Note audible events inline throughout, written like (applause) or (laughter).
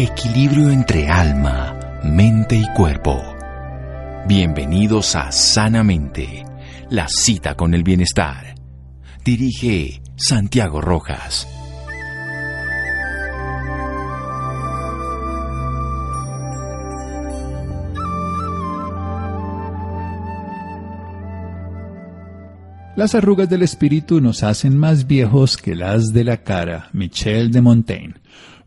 Equilibrio entre alma, mente y cuerpo. Bienvenidos a Sanamente, la cita con el bienestar. Dirige Santiago Rojas. Las arrugas del espíritu nos hacen más viejos que las de la cara. Michel de Montaigne.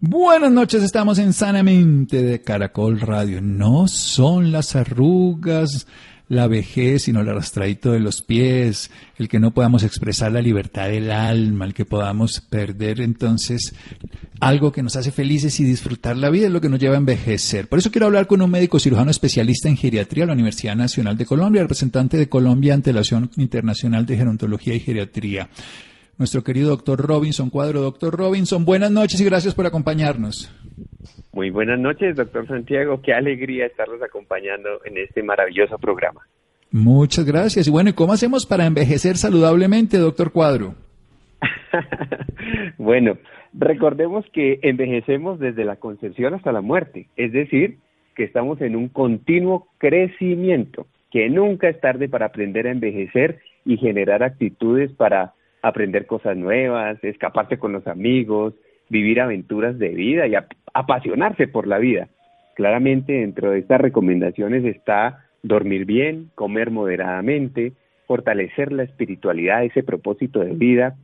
Buenas noches, estamos en Sanamente de Caracol Radio. No son las arrugas, la vejez, sino el arrastradito de los pies, el que no podamos expresar la libertad del alma, el que podamos perder entonces algo que nos hace felices y disfrutar la vida es lo que nos lleva a envejecer. Por eso quiero hablar con un médico cirujano especialista en geriatría de la Universidad Nacional de Colombia, representante de Colombia ante la Asociación Internacional de Gerontología y Geriatría. Nuestro querido doctor Robinson Cuadro. Doctor Robinson, buenas noches y gracias por acompañarnos. Muy buenas noches, doctor Santiago. Qué alegría estarlos acompañando en este maravilloso programa. Muchas gracias. Y bueno, ¿y cómo hacemos para envejecer saludablemente, doctor Cuadro? (laughs) bueno, recordemos que envejecemos desde la concepción hasta la muerte, es decir, que estamos en un continuo crecimiento, que nunca es tarde para aprender a envejecer y generar actitudes para aprender cosas nuevas, escaparse con los amigos, vivir aventuras de vida y apasionarse por la vida. Claramente dentro de estas recomendaciones está dormir bien, comer moderadamente, fortalecer la espiritualidad, ese propósito de vida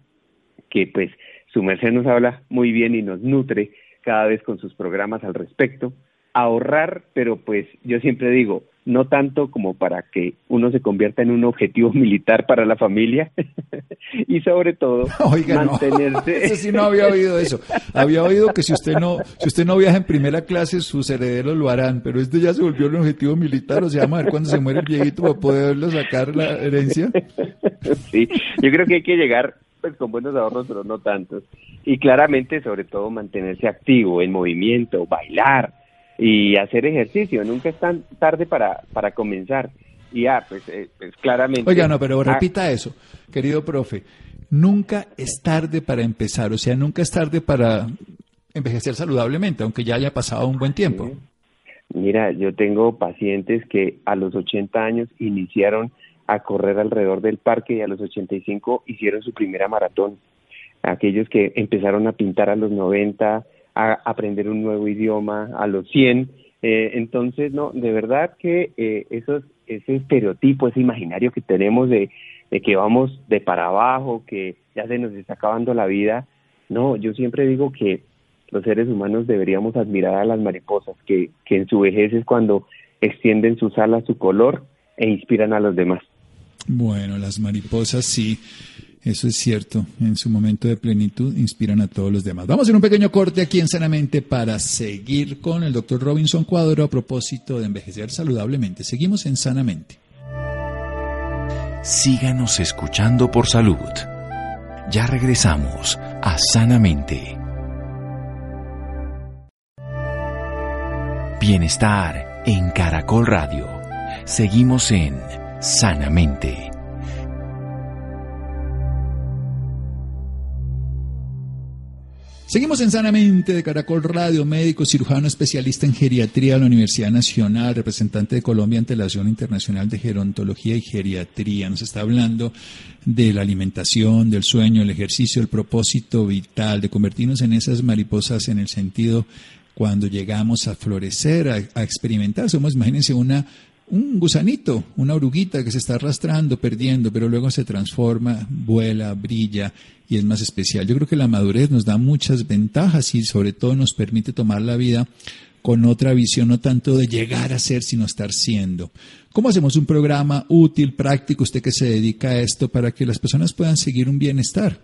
que pues su merced nos habla muy bien y nos nutre cada vez con sus programas al respecto. Ahorrar, pero pues yo siempre digo, no tanto como para que uno se convierta en un objetivo (laughs) militar para la familia (laughs) y sobre todo (laughs) mantenerse. eso sí no había oído eso. Había oído que si usted no si usted no viaja en primera clase sus herederos lo harán, pero este ya se volvió un objetivo militar, o sea, vamos a ver cuando se muere el viejito para poderlo sacar la herencia. Sí, yo creo que hay que llegar pues con buenos ahorros, pero no tantos. Y claramente, sobre todo, mantenerse activo, en movimiento, bailar, y hacer ejercicio. Nunca es tan tarde para, para comenzar. Y ya, pues, eh, pues claramente. Oiga, no, pero repita eso, querido profe. Nunca es tarde para empezar, o sea, nunca es tarde para envejecer saludablemente, aunque ya haya pasado un buen tiempo. Mira, yo tengo pacientes que a los 80 años iniciaron a correr alrededor del parque y a los 85 hicieron su primera maratón. Aquellos que empezaron a pintar a los 90, a aprender un nuevo idioma a los 100. Eh, entonces, no, de verdad que eh, esos, ese estereotipo, ese imaginario que tenemos de, que vamos de para abajo, que ya se nos está acabando la vida, no, yo siempre digo que los seres humanos deberíamos admirar a las mariposas, que, que en su vejez es cuando extienden sus alas, su color e inspiran a los demás. Bueno, las mariposas sí eso es cierto. En su momento de plenitud inspiran a todos los demás. Vamos a hacer un pequeño corte aquí en Sanamente para seguir con el doctor Robinson Cuadro a propósito de envejecer saludablemente. Seguimos en Sanamente. Síganos escuchando por salud. Ya regresamos a Sanamente. Bienestar en Caracol Radio. Seguimos en Sanamente. Seguimos en Sanamente de Caracol Radio, médico, cirujano especialista en geriatría de la Universidad Nacional, representante de Colombia ante la Asociación Internacional de Gerontología y Geriatría. Nos está hablando de la alimentación, del sueño, el ejercicio, el propósito vital, de convertirnos en esas mariposas en el sentido cuando llegamos a florecer, a, a experimentar. Somos, imagínense, una un gusanito, una oruguita que se está arrastrando, perdiendo, pero luego se transforma, vuela, brilla y es más especial. Yo creo que la madurez nos da muchas ventajas y sobre todo nos permite tomar la vida con otra visión, no tanto de llegar a ser, sino estar siendo. ¿Cómo hacemos un programa útil, práctico, usted que se dedica a esto, para que las personas puedan seguir un bienestar?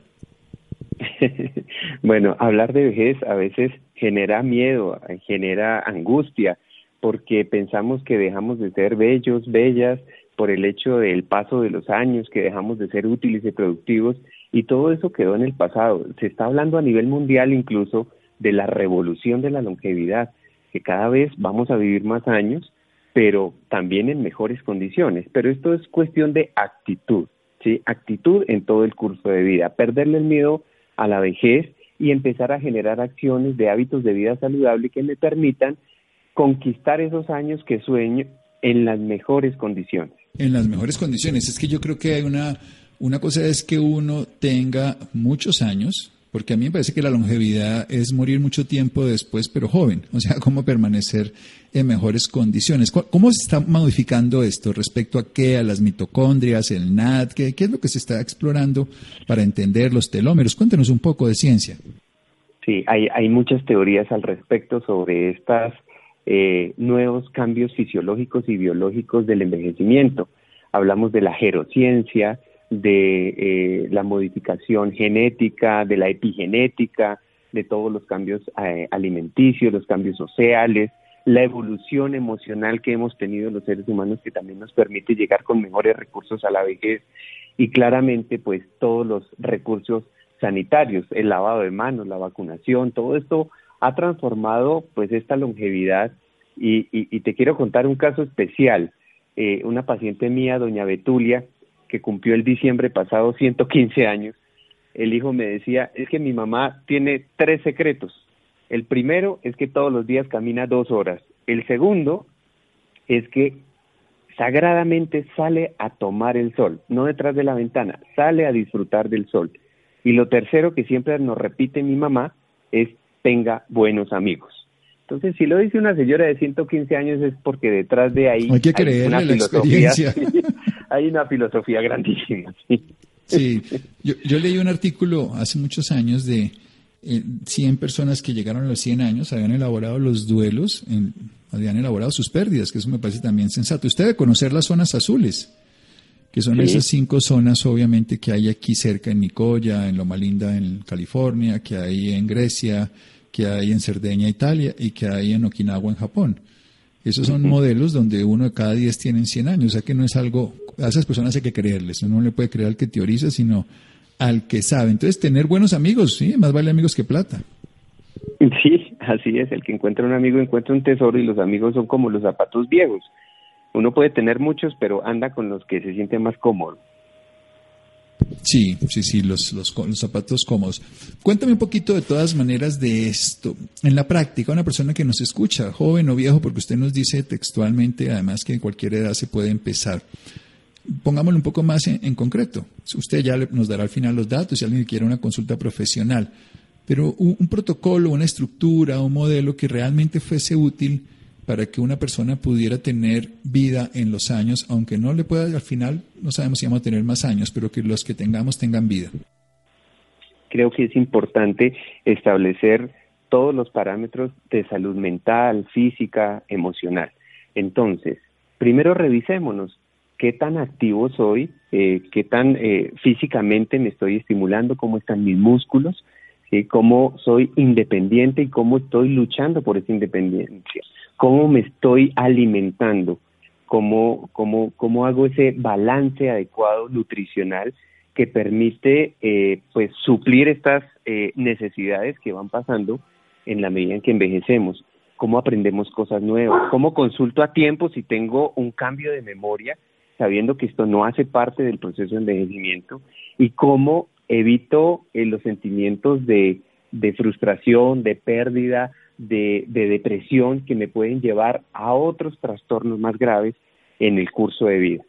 (laughs) bueno, hablar de vejez a veces genera miedo, genera angustia, porque pensamos que dejamos de ser bellos, bellas, por el hecho del paso de los años, que dejamos de ser útiles y productivos, y todo eso quedó en el pasado. Se está hablando a nivel mundial incluso de la revolución de la longevidad, que cada vez vamos a vivir más años, pero también en mejores condiciones. Pero esto es cuestión de actitud, ¿sí? Actitud en todo el curso de vida, perderle el miedo a la vejez y empezar a generar acciones de hábitos de vida saludable que me permitan conquistar esos años que sueño en las mejores condiciones. En las mejores condiciones. Es que yo creo que hay una, una cosa es que uno tenga muchos años, porque a mí me parece que la longevidad es morir mucho tiempo después, pero joven, o sea, cómo permanecer en mejores condiciones. ¿Cómo se está modificando esto respecto a qué? A las mitocondrias, el NAD, ¿qué, qué es lo que se está explorando para entender los telómeros? Cuéntenos un poco de ciencia. Sí, hay, hay muchas teorías al respecto sobre estos eh, nuevos cambios fisiológicos y biológicos del envejecimiento. Hablamos de la gerociencia, de eh, la modificación genética, de la epigenética, de todos los cambios eh, alimenticios, los cambios sociales, la evolución emocional que hemos tenido los seres humanos que también nos permite llegar con mejores recursos a la vejez y claramente pues todos los recursos sanitarios, el lavado de manos, la vacunación, todo esto ha transformado pues esta longevidad y, te quiero contar un caso especial. Eh, una paciente mía, doña Betulia, que cumplió el diciembre pasado 115 años, el hijo me decía, es que mi mamá tiene tres secretos. El primero es que todos los días camina dos horas. El segundo es que sagradamente sale a tomar el sol, no detrás de la ventana, sale a disfrutar del sol. Y lo tercero que siempre nos repite mi mamá es tenga buenos amigos. Entonces, si lo dice una señora de 115 años es porque detrás de ahí hay, una filosofía, (laughs) hay una filosofía grandísima. Sí, Yo, yo, leí un artículo hace muchos años de 100 eh, personas que llegaron a los 100 años, habían elaborado los duelos, habían elaborado sus pérdidas, que eso me parece también sensato. Usted debe conocer las zonas azules, que son esas cinco zonas obviamente que hay aquí cerca en Nicoya, en Loma Linda, en California, que hay en Grecia, que hay en Cerdeña, Italia, y que hay en Okinawa, en Japón. Esos son modelos donde uno de cada diez tienen 100 años, o sea que no es algo, a esas personas hay que creerles, uno no le puede creer al que teoriza, sino al que sabe. Entonces, tener buenos amigos, sí, más vale amigos que plata. Sí, así es, el que encuentra un amigo encuentra un tesoro y los amigos son como los zapatos viejos. Uno puede tener muchos, pero anda con los que se siente más cómodo. Sí, sí, sí, los, los, zapatos cómodos. Cuéntame un poquito de todas maneras de esto. En la práctica, una persona que nos escucha, joven o viejo, porque usted nos dice textualmente, además que en cualquier edad se puede empezar. Pongámoslo un poco más en, concreto. Usted ya nos dará al final los datos si alguien quiere una consulta profesional. Pero un protocolo, una estructura, un modelo que realmente fuese útil para que una persona pudiera tener vida en los años, aunque no le pueda, al final no sabemos si vamos a tener más años, pero que los que tengamos tengan vida. Creo que es importante establecer todos los parámetros de salud mental, física, emocional. Entonces, primero revisémonos qué tan activo soy, eh, qué tan eh, físicamente me estoy estimulando, cómo están mis músculos, cómo soy independiente y cómo estoy luchando por esa independencia cómo me estoy alimentando, cómo, cómo, cómo hago ese balance adecuado nutricional que permite eh, pues suplir estas eh, necesidades que van pasando en la medida en que envejecemos, cómo aprendemos cosas nuevas, cómo consulto a tiempo si tengo un cambio de memoria, sabiendo que esto no hace parte del proceso de envejecimiento, y cómo evito eh, los sentimientos de, de frustración, de pérdida, de, depresión que me pueden llevar a otros trastornos más graves en el curso de vida.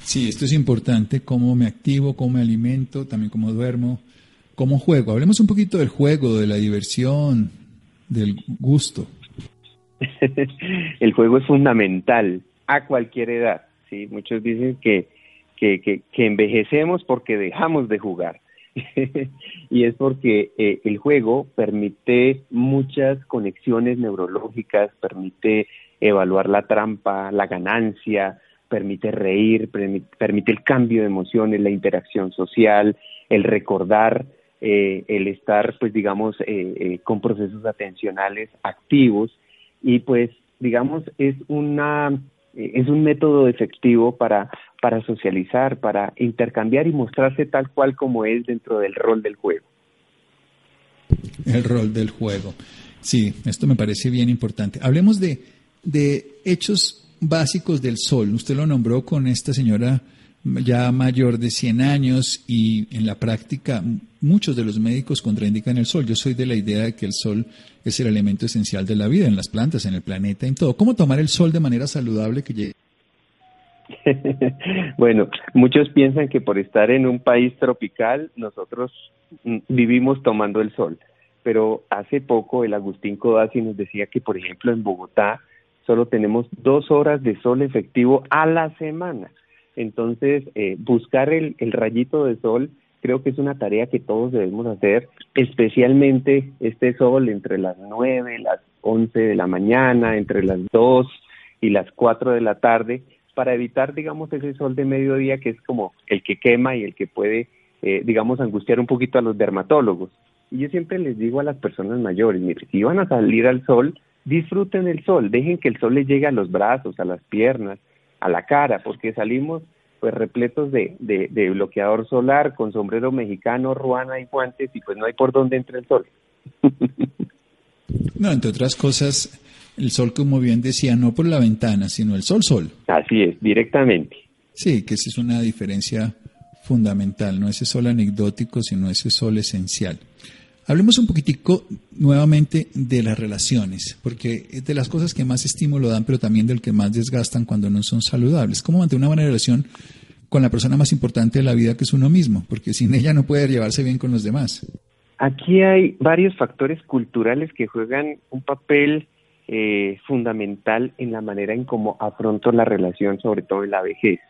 Sí, esto es importante, cómo me activo, cómo me alimento, también cómo duermo, cómo juego. Hablemos un poquito del juego, de la diversión, del gusto. (laughs) el juego es fundamental a cualquier edad. ¿sí? Muchos dicen que, que, que envejecemos porque dejamos de jugar. (laughs) y es porque eh, el juego permite muchas conexiones neurológicas, permite evaluar la trampa, la ganancia, permite reír, permite el cambio de emociones, la interacción social, el recordar, eh, el estar, pues digamos, eh, con procesos atencionales activos. Y pues, digamos, es una es un método efectivo para para socializar, para intercambiar y mostrarse tal cual como es dentro del rol del juego. El rol del juego. Sí, esto me parece bien importante. Hablemos de, de hechos básicos del sol. Usted lo nombró con esta señora ya mayor de 100 años y en la práctica muchos de los médicos contraindican el sol. Yo soy de la idea de que el sol es el elemento esencial de la vida en las plantas, en el planeta, en todo. ¿Cómo tomar el sol de manera saludable que llegue? (laughs) bueno, muchos piensan que por estar en un país tropical nosotros mm, vivimos tomando el sol, pero hace poco el Agustín Codazzi nos decía que, por ejemplo, en Bogotá solo tenemos dos horas de sol efectivo a la semana. Entonces, eh, buscar el, el rayito de sol creo que es una tarea que todos debemos hacer, especialmente este sol entre las 9, las 11 de la mañana, entre las 2 y las 4 de la tarde, para evitar, digamos, ese sol de mediodía que es como el que quema y el que puede, eh, digamos, angustiar un poquito a los dermatólogos. Y yo siempre les digo a las personas mayores, mire, si van a salir al sol, disfruten el sol, dejen que el sol les llegue a los brazos, a las piernas, a la cara, porque salimos pues repletos de, de, bloqueador solar, con sombrero mexicano, ruana y guantes, y pues no hay por dónde entre el sol. no, entre otras cosas, el sol, como bien decía, no por la ventana, sino el sol sol. Así es, directamente. Sí, que esa es una diferencia fundamental, no ese sol anecdótico, sino ese sol esencial. Hablemos un poquitico nuevamente de las relaciones, porque es de las cosas que más estímulo dan, pero también del que más desgastan cuando no son saludables. ¿Cómo mantener una buena relación con la persona más importante de la vida que es uno mismo? Porque sin ella no puede llevarse bien con los demás. Aquí hay varios factores culturales que juegan un papel eh, fundamental en la manera en cómo afronto la relación, sobre todo en la vejez.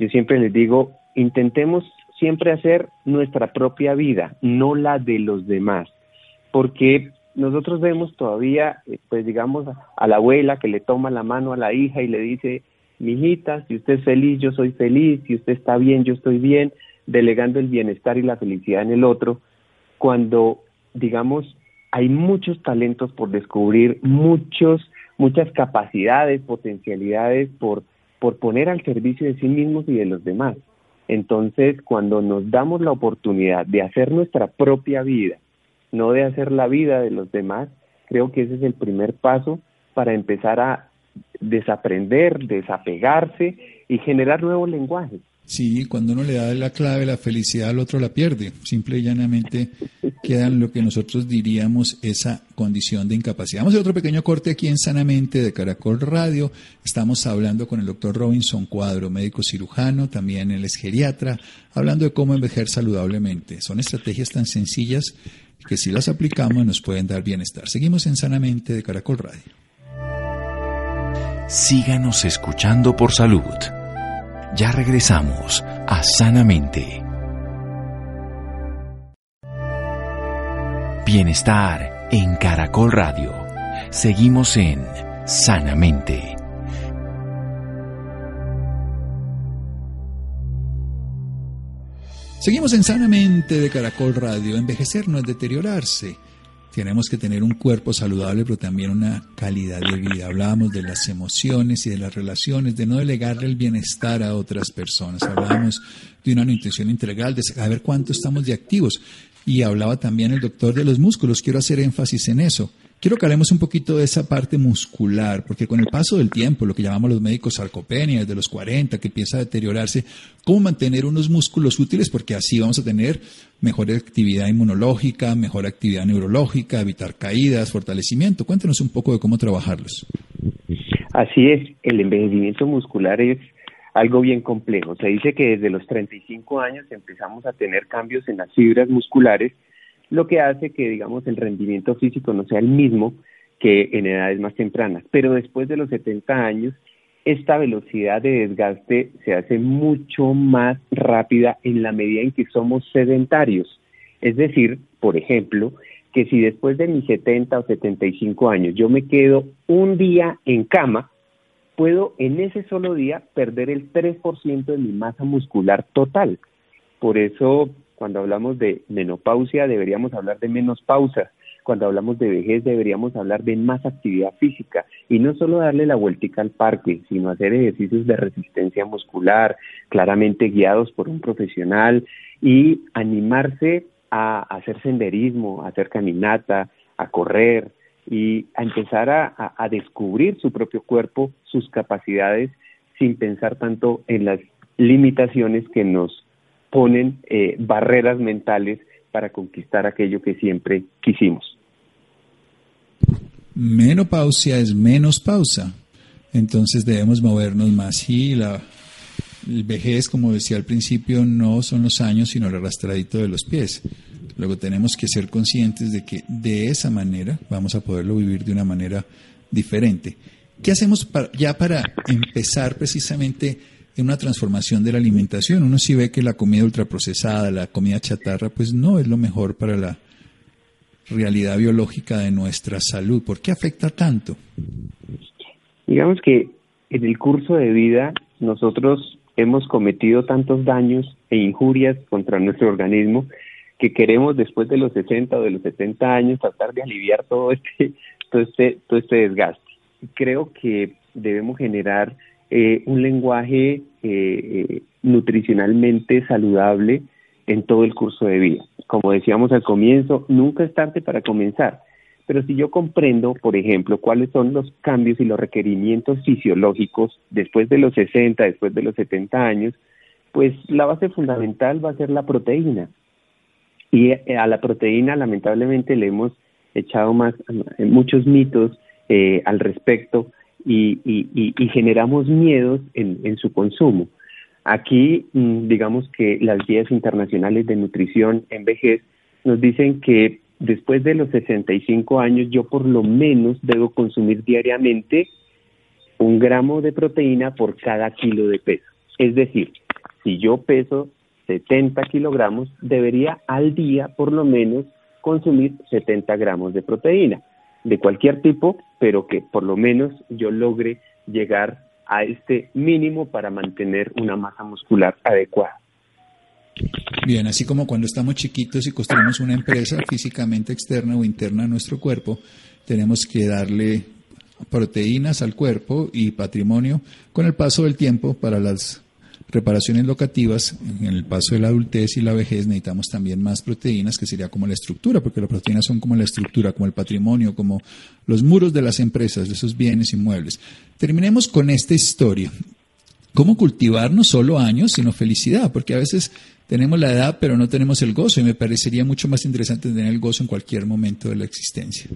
Yo siempre les digo, intentemos siempre hacer nuestra propia vida, no la de los demás, porque nosotros vemos todavía, eh, pues digamos, a la abuela que le toma la mano a la hija y le dice, mijita, si usted es feliz, yo soy feliz, si usted está bien, yo estoy bien, delegando el bienestar y la felicidad en el otro, cuando, digamos, hay muchos talentos por descubrir, muchos, muchas capacidades, potencialidades por, por poner al servicio de sí mismos y de los demás. Entonces, cuando nos damos la oportunidad de hacer nuestra propia vida, no de hacer la vida de los demás, creo que ese es el primer paso para empezar a desaprender, desapegarse y generar nuevos lenguajes. Sí, cuando uno le da la clave, la felicidad al otro la pierde. Simple y llanamente queda en lo que nosotros diríamos esa condición de incapacidad. Vamos a otro pequeño corte aquí en Sanamente de Caracol Radio. Estamos hablando con el doctor Robinson Cuadro, médico cirujano, también él es geriatra, hablando de cómo envejecer saludablemente. Son estrategias tan sencillas que si las aplicamos nos pueden dar bienestar. Seguimos en Sanamente de Caracol Radio. Síganos escuchando por salud. Ya regresamos a Sanamente. Bienestar en Caracol Radio. Seguimos en Sanamente. Seguimos en Sanamente de Caracol Radio. Envejecer no es deteriorarse tenemos que tener un cuerpo saludable, pero también una calidad de vida. Hablábamos de las emociones y de las relaciones, de no delegarle el bienestar a otras personas. Hablábamos de una nutrición integral, de saber cuánto estamos de activos. Y hablaba también el doctor de los músculos. Quiero hacer énfasis en eso. Quiero que hablemos un poquito de esa parte muscular, porque con el paso del tiempo, lo que llamamos los médicos sarcopenia, desde los 40, que empieza a deteriorarse, ¿cómo mantener unos músculos útiles? Porque así vamos a tener mejor actividad inmunológica, mejor actividad neurológica, evitar caídas, fortalecimiento. Cuéntenos un poco de cómo trabajarlos. Así es, el envejecimiento muscular es algo bien complejo. Se dice que desde los 35 años empezamos a tener cambios en las fibras musculares lo que hace que, digamos, el rendimiento físico no sea el mismo que en edades más tempranas. Pero después de los 70 años, esta velocidad de desgaste se hace mucho más rápida en la medida en que somos sedentarios. Es decir, por ejemplo, que si después de mis 70 o 75 años yo me quedo un día en cama, puedo en ese solo día perder el 3% de mi masa muscular total. Por eso cuando hablamos de menopausia deberíamos hablar de menos pausas. Cuando hablamos de vejez deberíamos hablar de más actividad física y no solo darle la vueltica al parque, sino hacer ejercicios de resistencia muscular, claramente guiados por un profesional y animarse a hacer senderismo, a hacer caminata, a correr y a empezar a, a descubrir su propio cuerpo, sus capacidades, sin pensar tanto en las limitaciones que nos ponen eh, barreras mentales para conquistar aquello que siempre quisimos. Menopausia es menos pausa, entonces debemos movernos más y la el vejez, como decía al principio, no son los años, sino el arrastradito de los pies. Luego tenemos que ser conscientes de que de esa manera vamos a poderlo vivir de una manera diferente. ¿Qué hacemos ya para empezar precisamente en una transformación de la alimentación? Uno sí ve que la comida ultraprocesada, la comida chatarra, pues no es lo mejor para la realidad biológica de nuestra salud. ¿Por qué afecta tanto? Digamos que en el curso de vida nosotros hemos cometido tantos daños e injurias contra nuestro organismo que queremos después de los 60 o de los 70 años tratar de aliviar todo este, todo este, todo este desgaste. Creo que debemos generar eh, un lenguaje eh, eh, nutricionalmente saludable en todo el curso de vida. Como decíamos al comienzo, nunca es tarde para comenzar. Pero si yo comprendo, por ejemplo, cuáles son los cambios y los requerimientos fisiológicos después de los 60, después de los 70 años, pues la base fundamental va a ser la proteína. Y eh, a la proteína, lamentablemente, le hemos echado más muchos mitos eh, al respecto y, generamos miedos en, su consumo. Aquí, mm, digamos que las guías internacionales de nutrición en vejez nos dicen que después de los 65 años yo por lo menos debo consumir diariamente un gramo de proteína por cada kilo de peso. Es decir, si yo peso 70 kilogramos, debería al día por lo menos consumir 70 gramos de proteína, de cualquier tipo, pero que por lo menos yo logre llegar a este mínimo para mantener una masa muscular adecuada. Bien, así como cuando estamos chiquitos y construimos una empresa físicamente externa o interna a nuestro cuerpo, tenemos que darle proteínas al cuerpo y patrimonio con el paso del tiempo para las reparaciones locativas, en el paso de la adultez y la vejez necesitamos también más proteínas, que sería como la estructura, porque las proteínas son como la estructura, como el patrimonio, como los muros de las empresas, de esos bienes inmuebles. Terminemos con esta historia. ¿Cómo cultivar no solo años, sino felicidad? Porque a veces tenemos la edad, pero no tenemos el gozo, y me parecería mucho más interesante tener el gozo en cualquier momento de la existencia.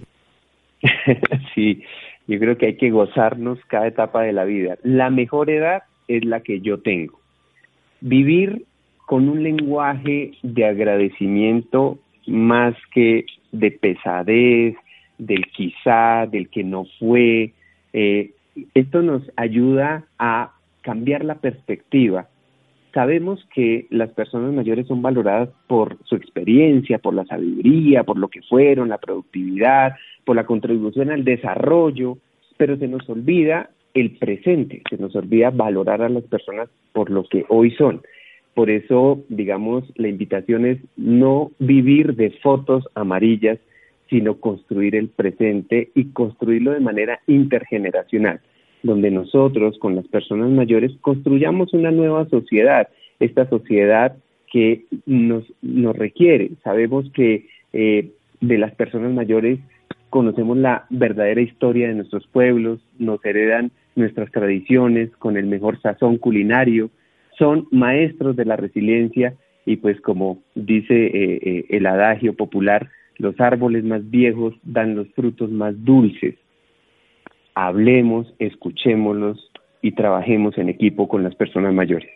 (laughs) Sí, yo creo que hay que gozarnos cada etapa de la vida. La mejor edad es la que yo tengo vivir con un lenguaje de agradecimiento más que de pesadez, del quizá, del que no fue. Eh, esto nos ayuda a cambiar la perspectiva. Sabemos que las personas mayores son valoradas por su experiencia, por la sabiduría, por lo que fueron, la productividad, por la contribución al desarrollo, pero se nos olvida el presente, se nos olvida valorar a las personas por lo que hoy son. Por eso, digamos, la invitación es no vivir de fotos amarillas, sino construir el presente y construirlo de manera intergeneracional, donde nosotros con las personas mayores construyamos una nueva sociedad, esta sociedad que nos, nos requiere. Sabemos que eh, de las personas mayores conocemos la verdadera historia de nuestros pueblos, nos heredan nuestras tradiciones con el mejor sazón culinario, son maestros de la resiliencia y pues como dice eh, eh, el adagio popular, los árboles más viejos dan los frutos más dulces. Hablemos, escuchémoslos y trabajemos en equipo con las personas mayores.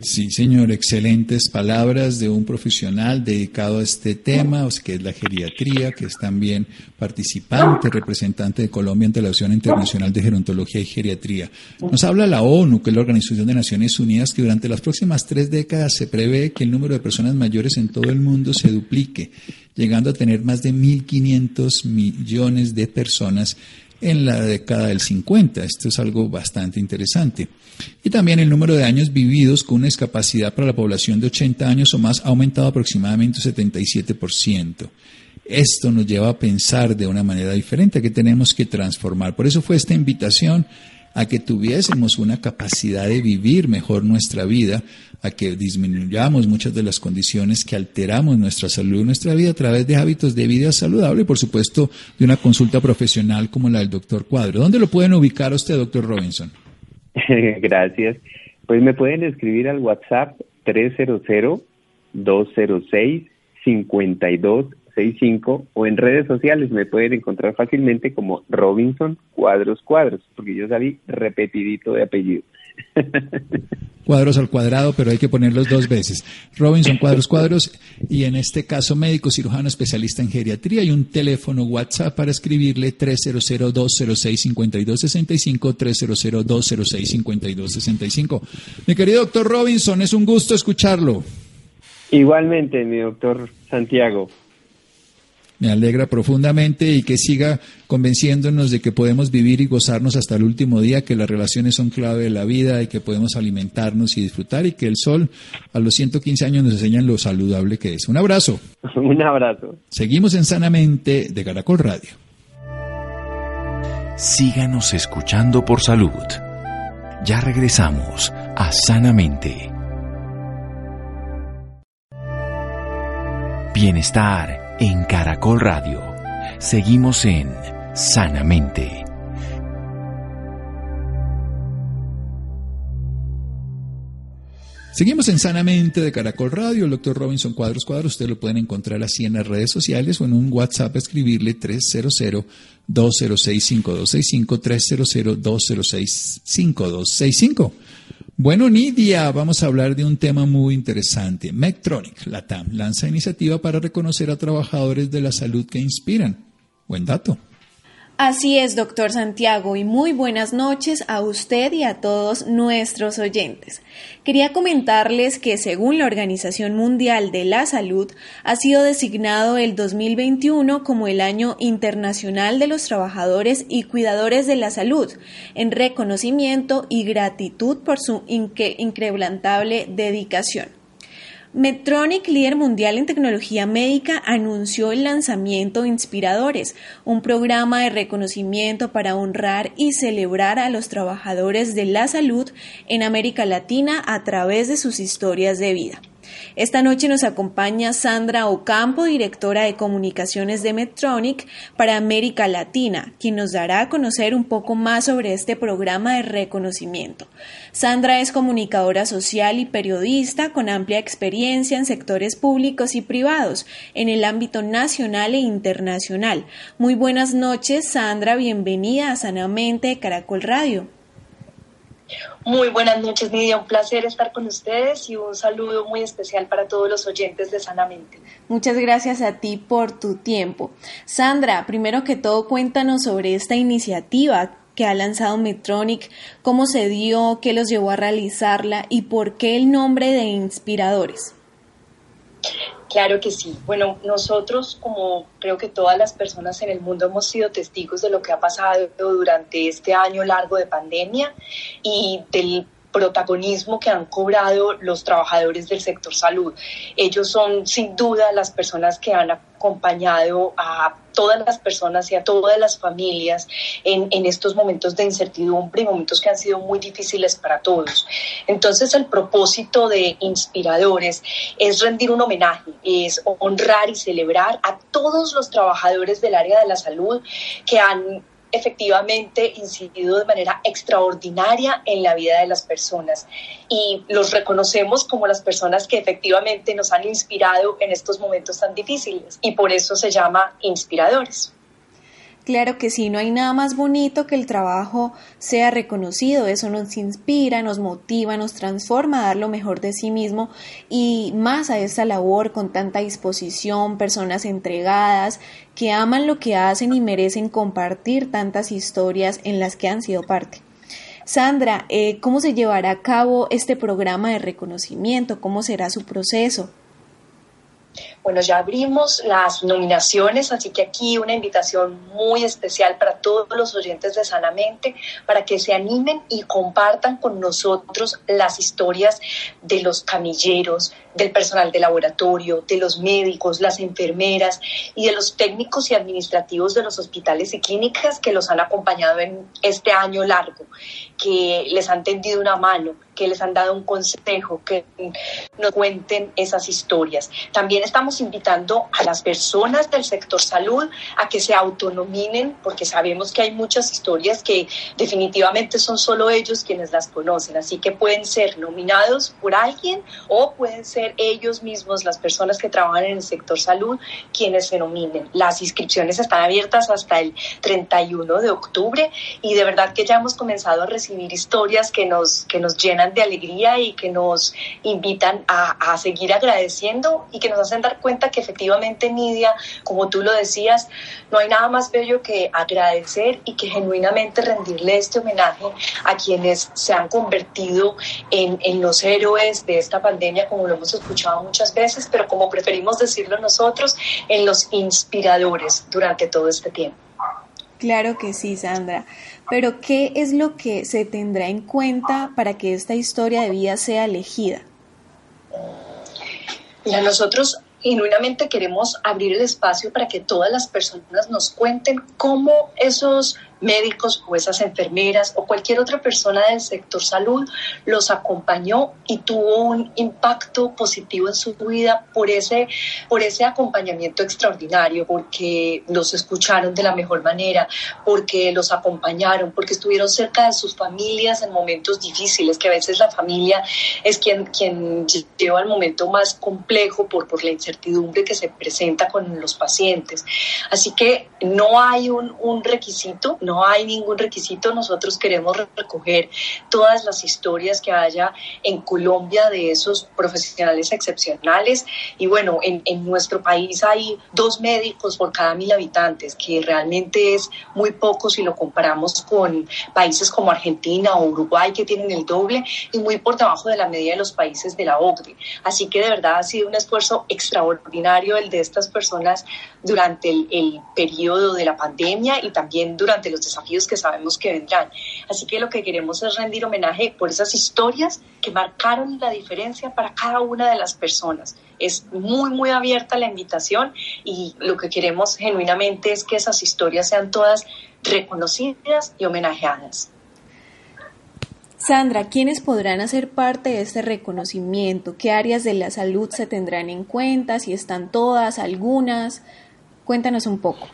Sí, señor, excelentes palabras de un profesional dedicado a este tema, que es la geriatría, que es también participante, representante de Colombia ante la Asociación Internacional de Gerontología y Geriatría. Nos habla la ONU, que es la Organización de Naciones Unidas, que durante las próximas tres décadas se prevé que el número de personas mayores en todo el mundo se duplique, llegando a tener más de 1.500 millones de personas en la década del 50. Esto es algo bastante interesante. Y también el número de años vividos con una discapacidad para la población de 80 años o más ha aumentado aproximadamente un 77%. Esto nos lleva a pensar de una manera diferente que tenemos que transformar. Por eso fue esta invitación a que tuviésemos una capacidad de vivir mejor nuestra vida, a que disminuyamos muchas de las condiciones que alteramos nuestra salud y nuestra vida a través de hábitos de vida saludable y por supuesto de una consulta profesional como la del doctor Cuadro. ¿Dónde lo pueden ubicar usted, doctor Robinson? (laughs) Gracias. Pues me pueden escribir al WhatsApp 300-206-5265 o en redes sociales me pueden encontrar fácilmente como Robinson Cuadros Cuadros, porque yo salí repetidito de apellido. (laughs) cuadros al cuadrado, pero hay que ponerlos dos veces. Robinson Cuadros Cuadros y en este caso médico cirujano especialista en geriatría y un teléfono WhatsApp para escribirle 300-206-5265, 300-206-5265. Mi querido doctor Robinson, es un gusto escucharlo. Igualmente, mi doctor Santiago. Me alegra profundamente y que siga convenciéndonos de que podemos vivir y gozarnos hasta el último día, que las relaciones son clave de la vida y que podemos alimentarnos y disfrutar y que el sol a los 115 años nos enseña lo saludable que es. Un abrazo. (laughs) Un abrazo. Seguimos en Sanamente de Caracol Radio. Síganos escuchando por salud. Ya regresamos a Sanamente. Bienestar en Caracol Radio. Seguimos en Sanamente. Seguimos en Sanamente de Caracol Radio, el doctor Robinson Cuadros Cuadros, usted lo pueden encontrar así en las redes sociales o en un WhatsApp escribirle 300-206-5265, 300-206-5265. Bueno, Nidia, vamos a hablar de un tema muy interesante. Medtronic, la TAM, lanza iniciativa para reconocer a trabajadores de la salud que inspiran. Buen dato. Así es, doctor Santiago, y muy buenas noches a usted y a todos nuestros oyentes. Quería comentarles que según la Organización Mundial de la Salud, ha sido designado el 2021 como el Año Internacional de los Trabajadores y Cuidadores de la Salud, en reconocimiento y gratitud por su incrementable dedicación. Medtronic, líder mundial en tecnología médica, anunció el lanzamiento de Inspiradores, un programa de reconocimiento para honrar y celebrar a los trabajadores de la salud en América Latina a través de sus historias de vida. Esta noche nos acompaña Sandra Ocampo, directora de comunicaciones de Medtronic para América Latina, quien nos dará a conocer un poco más sobre este programa de reconocimiento. Sandra es comunicadora social y periodista con amplia experiencia en sectores públicos y privados en el ámbito nacional e internacional. Muy buenas noches, Sandra, bienvenida a Sanamente de Caracol Radio. Muy buenas noches, Nidia. Un placer estar con ustedes y un saludo muy especial para todos los oyentes de Sanamente. Muchas gracias a ti por tu tiempo. Sandra, primero que todo, cuéntanos sobre esta iniciativa que ha lanzado Medtronic, cómo se dio, qué los llevó a realizarla y por qué el nombre de Inspiradores. Claro que sí. Bueno, nosotros, como creo que todas las personas en el mundo, hemos sido testigos de lo que ha pasado durante este año largo de pandemia y del protagonismo que han cobrado los trabajadores del sector salud. Ellos son sin duda las personas que han acompañado a todas las personas y a todas las familias en, en, estos momentos de incertidumbre y momentos que han sido muy difíciles para todos. Entonces el propósito de Inspiradores es rendir un homenaje, es honrar y celebrar a todos los trabajadores del área de la salud que han efectivamente incidido de manera extraordinaria en la vida de las personas y los reconocemos como las personas que efectivamente nos han inspirado en estos momentos tan difíciles y por eso se llama inspiradores. Claro que sí, no hay nada más bonito que el trabajo sea reconocido, eso nos inspira, nos motiva, nos transforma a dar lo mejor de sí mismo y más a esta labor con tanta disposición, personas entregadas que aman lo que hacen y merecen compartir tantas historias en las que han sido parte. Sandra, eh, ¿cómo se llevará a cabo este programa de reconocimiento? ¿Cómo será su proceso? Bueno, ya abrimos las nominaciones, así que aquí una invitación muy especial para todos los oyentes de Sanamente, para que se animen y compartan con nosotros las historias de los camilleros, del personal de laboratorio, de los médicos, las enfermeras y de los técnicos y administrativos de los hospitales y clínicas que los han acompañado en este año largo. que les han tendido una mano, que les han dado un consejo, que nos cuenten esas historias. También estamos invitando a las personas del sector salud a que se autonominen, porque sabemos que hay muchas historias que definitivamente son solo ellos quienes las conocen, así que pueden ser nominados por alguien o pueden ser ellos mismos, las personas que trabajan en el sector salud, quienes se nominen. Las inscripciones están abiertas hasta el 31 de octubre y de verdad que ya hemos comenzado a recibir historias que nos, que nos llenan de alegría y que nos invitan a, a, seguir agradeciendo y que nos hacen dar cuenta que efectivamente, Nidia, como tú lo decías, no hay nada más bello que agradecer y que genuinamente rendirle este homenaje a quienes se han convertido en, en los héroes de esta pandemia, como lo hemos escuchado muchas veces, pero como preferimos decirlo nosotros, en los inspiradores durante todo este tiempo. Claro que sí, Sandra. Pero ¿qué es lo que se tendrá en cuenta para que esta historia de vida sea elegida? Mira, nosotros genuinamente queremos abrir el espacio para que todas las personas nos cuenten cómo esos médicos o esas enfermeras o cualquier otra persona del sector salud los acompañó y tuvo un impacto positivo en su vida por ese, por ese acompañamiento extraordinario, porque los escucharon de la mejor manera, porque los acompañaron, porque estuvieron cerca de sus familias en momentos difíciles, que a veces la familia es quien, quien lleva el momento más complejo por, por la incertidumbre que se presenta con los pacientes. Así que no hay un, un requisito, no hay ningún requisito, nosotros queremos recoger todas las historias que haya en Colombia de esos profesionales excepcionales y bueno, en, en nuestro país hay dos médicos por cada mil habitantes, que realmente es muy poco si lo comparamos con países como Argentina o Uruguay que tienen el doble y muy por debajo de la media de los países de la OCDE. Así que de verdad ha sido un esfuerzo extraordinario el de estas personas durante el, el periodo de la pandemia y también durante los desafíos que sabemos que vendrán. Así que lo que queremos es rendir homenaje por esas historias que marcaron la diferencia para cada una de las personas. Es muy, muy abierta la invitación y lo que queremos genuinamente es que esas historias sean todas reconocidas y homenajeadas. Sandra, ¿quiénes podrán hacer parte de este reconocimiento? ¿Qué áreas de la salud se tendrán en cuenta? Si están todas, algunas. Cuéntanos un poco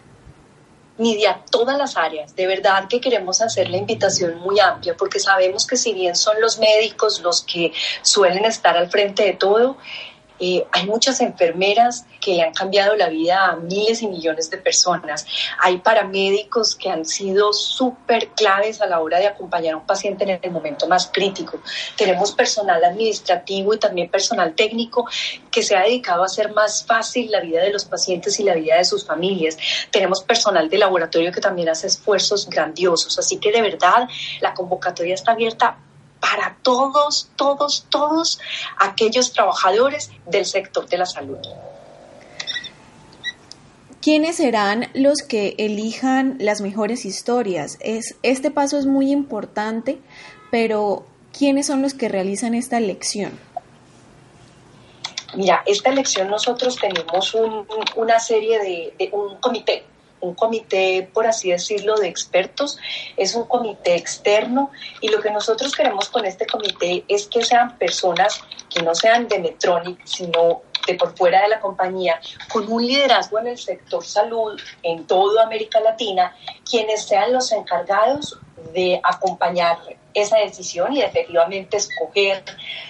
ni de a todas las áreas. De verdad que queremos hacer la invitación muy amplia porque sabemos que si bien son los médicos los que suelen estar al frente de todo, eh, hay muchas enfermeras que han cambiado la vida a miles y millones de personas. Hay paramédicos que han sido súper claves a la hora de acompañar a un paciente en el momento más crítico. Tenemos personal administrativo y también personal técnico que se ha dedicado a hacer más fácil la vida de los pacientes y la vida de sus familias. Tenemos personal de laboratorio que también hace esfuerzos grandiosos. Así que de verdad la convocatoria está abierta para todos, todos, todos aquellos trabajadores del sector de la salud. ¿Quiénes serán los que elijan las mejores historias? Es, este paso es muy importante, pero ¿quiénes son los que realizan esta elección? Mira, esta elección nosotros tenemos una serie de, de un comité un comité, por así decirlo, de expertos, es un comité externo y lo que nosotros queremos con este comité es que sean personas que no sean de Metronic, sino de por fuera de la compañía, con un liderazgo en el sector salud en toda América Latina, quienes sean los encargados de acompañar esa decisión y efectivamente escoger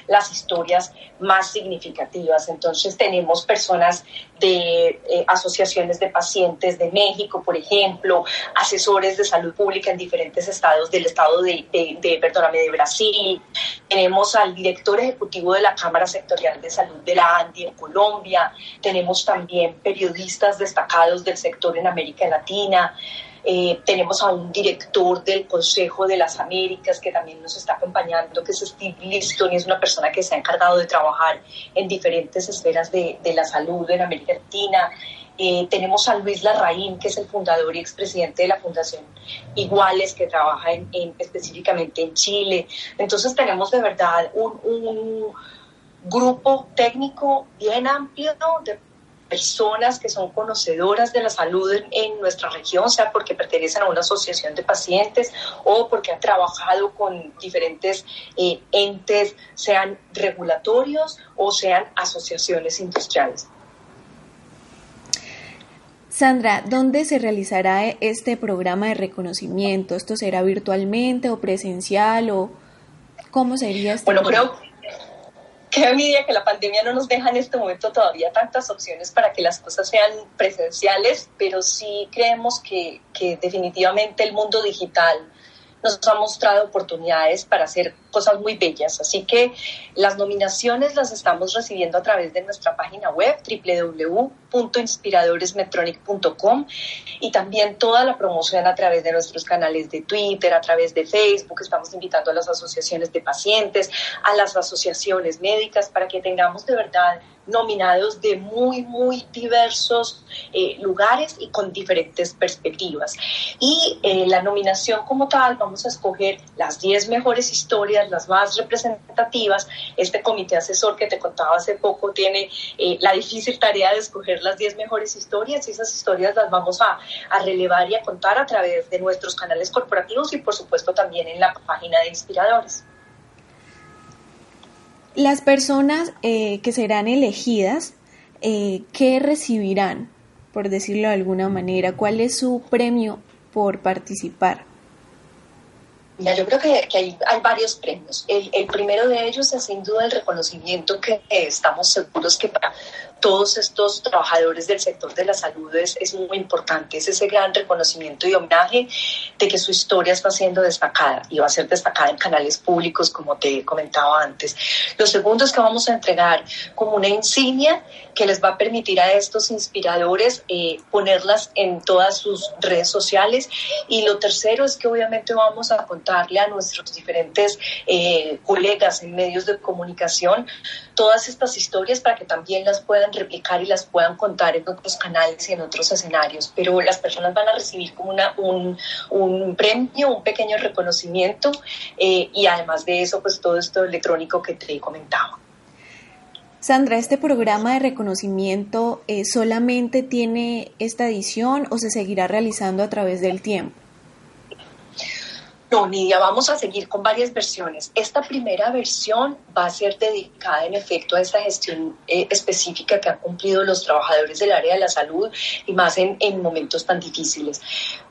las historias más significativas. Entonces tenemos personas de eh, asociaciones de pacientes de México, por ejemplo, asesores de salud pública en diferentes estados del estado de, de, de, perdóname, de Brasil. Tenemos al director ejecutivo de la Cámara Sectorial de Salud de la ANDI en Colombia. Tenemos también periodistas destacados del sector en América Latina. Eh, tenemos a un director del Consejo de las Américas que también nos está acompañando, que es Steve Liston, y es una persona que se ha encargado de trabajar en diferentes esferas de, de la salud en América Latina. Eh, tenemos a Luis Larraín, que es el fundador y expresidente de la Fundación Iguales, que trabaja en, en, específicamente en Chile. Entonces tenemos de verdad un, un grupo técnico bien amplio de personas que son conocedoras de la salud en, nuestra región, sea porque pertenecen a una asociación de pacientes o porque han trabajado con diferentes eh, entes, sean regulatorios o sean asociaciones industriales. Sandra, ¿dónde se realizará este programa de reconocimiento? ¿Esto será virtualmente o presencial o cómo sería este Bueno, creo qué envidia que la pandemia no nos deja en este momento todavía tantas opciones para que las cosas sean presenciales, pero sí creemos que, que definitivamente el mundo digital nos ha mostrado oportunidades para hacer cosas muy bellas. Así que las nominaciones las estamos recibiendo a través de nuestra página web www.inspiradoresmetronic.com y también toda la promoción a través de nuestros canales de Twitter, a través de Facebook. Estamos invitando a las asociaciones de pacientes, a las asociaciones médicas para que tengamos de verdad nominados de muy, muy diversos eh, lugares y con diferentes perspectivas. Y eh, la nominación como tal, vamos a escoger las 10 mejores historias, las más representativas. Este comité asesor que te contaba hace poco tiene eh, la difícil tarea de escoger las 10 mejores historias y esas historias las vamos a, a relevar y a contar a través de nuestros canales corporativos y por supuesto también en la página de inspiradores. Las personas eh, que serán elegidas, eh, ¿qué recibirán, por decirlo de alguna manera? ¿Cuál es su premio por participar? Mira, yo creo que, hay, varios premios. El, el, primero de ellos es sin duda el reconocimiento que estamos seguros que para todos estos trabajadores del sector de la salud es, muy importante. Es ese gran reconocimiento y homenaje de que su historia está siendo destacada y va a ser destacada en canales públicos, como te comentaba antes. Lo segundo es que vamos a entregar como una insignia que les va a permitir a estos inspiradores eh, ponerlas en todas sus redes sociales. Y lo tercero es que obviamente vamos a contarle a nuestros diferentes eh, colegas en medios de comunicación todas estas historias para que también las puedan replicar y las puedan contar en otros canales y en otros escenarios, pero las personas van a recibir como una, un, un premio, un pequeño reconocimiento eh, y además de eso, pues todo esto electrónico que te comentaba. Sandra, ¿este programa de reconocimiento eh, solamente tiene esta edición o se seguirá realizando a través del tiempo? No, Nidia, vamos a seguir con varias versiones. Esta primera versión va a ser dedicada en efecto a esta gestión eh, específica que han cumplido los trabajadores del área de la salud y más en, en, momentos tan difíciles.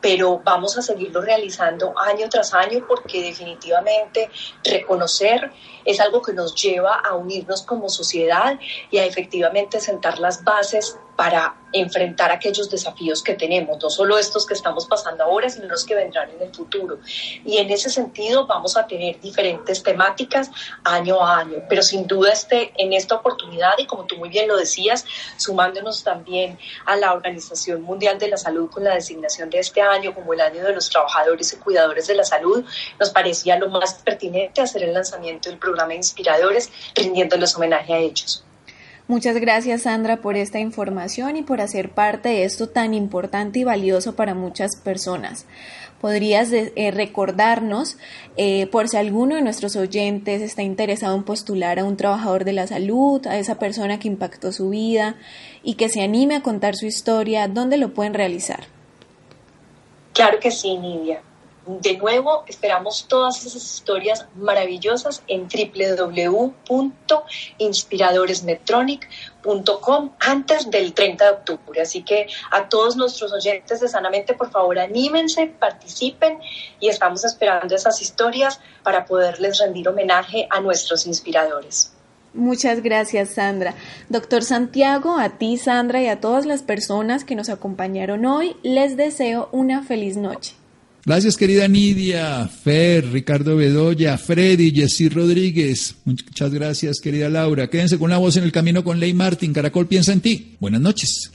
Pero vamos a seguirlo realizando año tras año porque definitivamente reconocer es algo que nos lleva a unirnos como sociedad y a efectivamente sentar las bases para enfrentar aquellos desafíos que tenemos, no solo estos que estamos pasando ahora, sino los que vendrán en el futuro. Y en ese sentido vamos a tener diferentes temáticas año a año, pero sin duda este, en esta oportunidad, y como tú muy bien lo decías, sumándonos también a la Organización Mundial de la Salud con la designación de este año como el año de los trabajadores y cuidadores de la salud, nos parecía lo más pertinente hacer el lanzamiento del programa Inspiradores, rindiéndoles homenaje a ellos. Muchas gracias Sandra por esta información y por hacer parte de esto tan importante y valioso para muchas personas. ¿Podrías eh, recordarnos, eh, por si alguno de nuestros oyentes está interesado en postular a un trabajador de la salud, a esa persona que impactó su vida y que se anime a contar su historia, dónde lo pueden realizar? Claro que sí, Nidia. De nuevo, esperamos todas esas historias maravillosas en www.inspiradoresmetronic.com antes del 30 de octubre. Así que a todos nuestros oyentes de Sanamente, por favor, anímense, participen y estamos esperando esas historias para poderles rendir homenaje a nuestros inspiradores. Muchas gracias, Sandra. Doctor Santiago, a ti, Sandra, y a todas las personas que nos acompañaron hoy, les deseo una feliz noche. Gracias, querida Nidia, Fer, Ricardo Bedoya, Freddy, Jessy Rodríguez. Muchas gracias, querida Laura. Quédense con la voz en el camino con Ley Martín. Caracol piensa en ti. Buenas noches.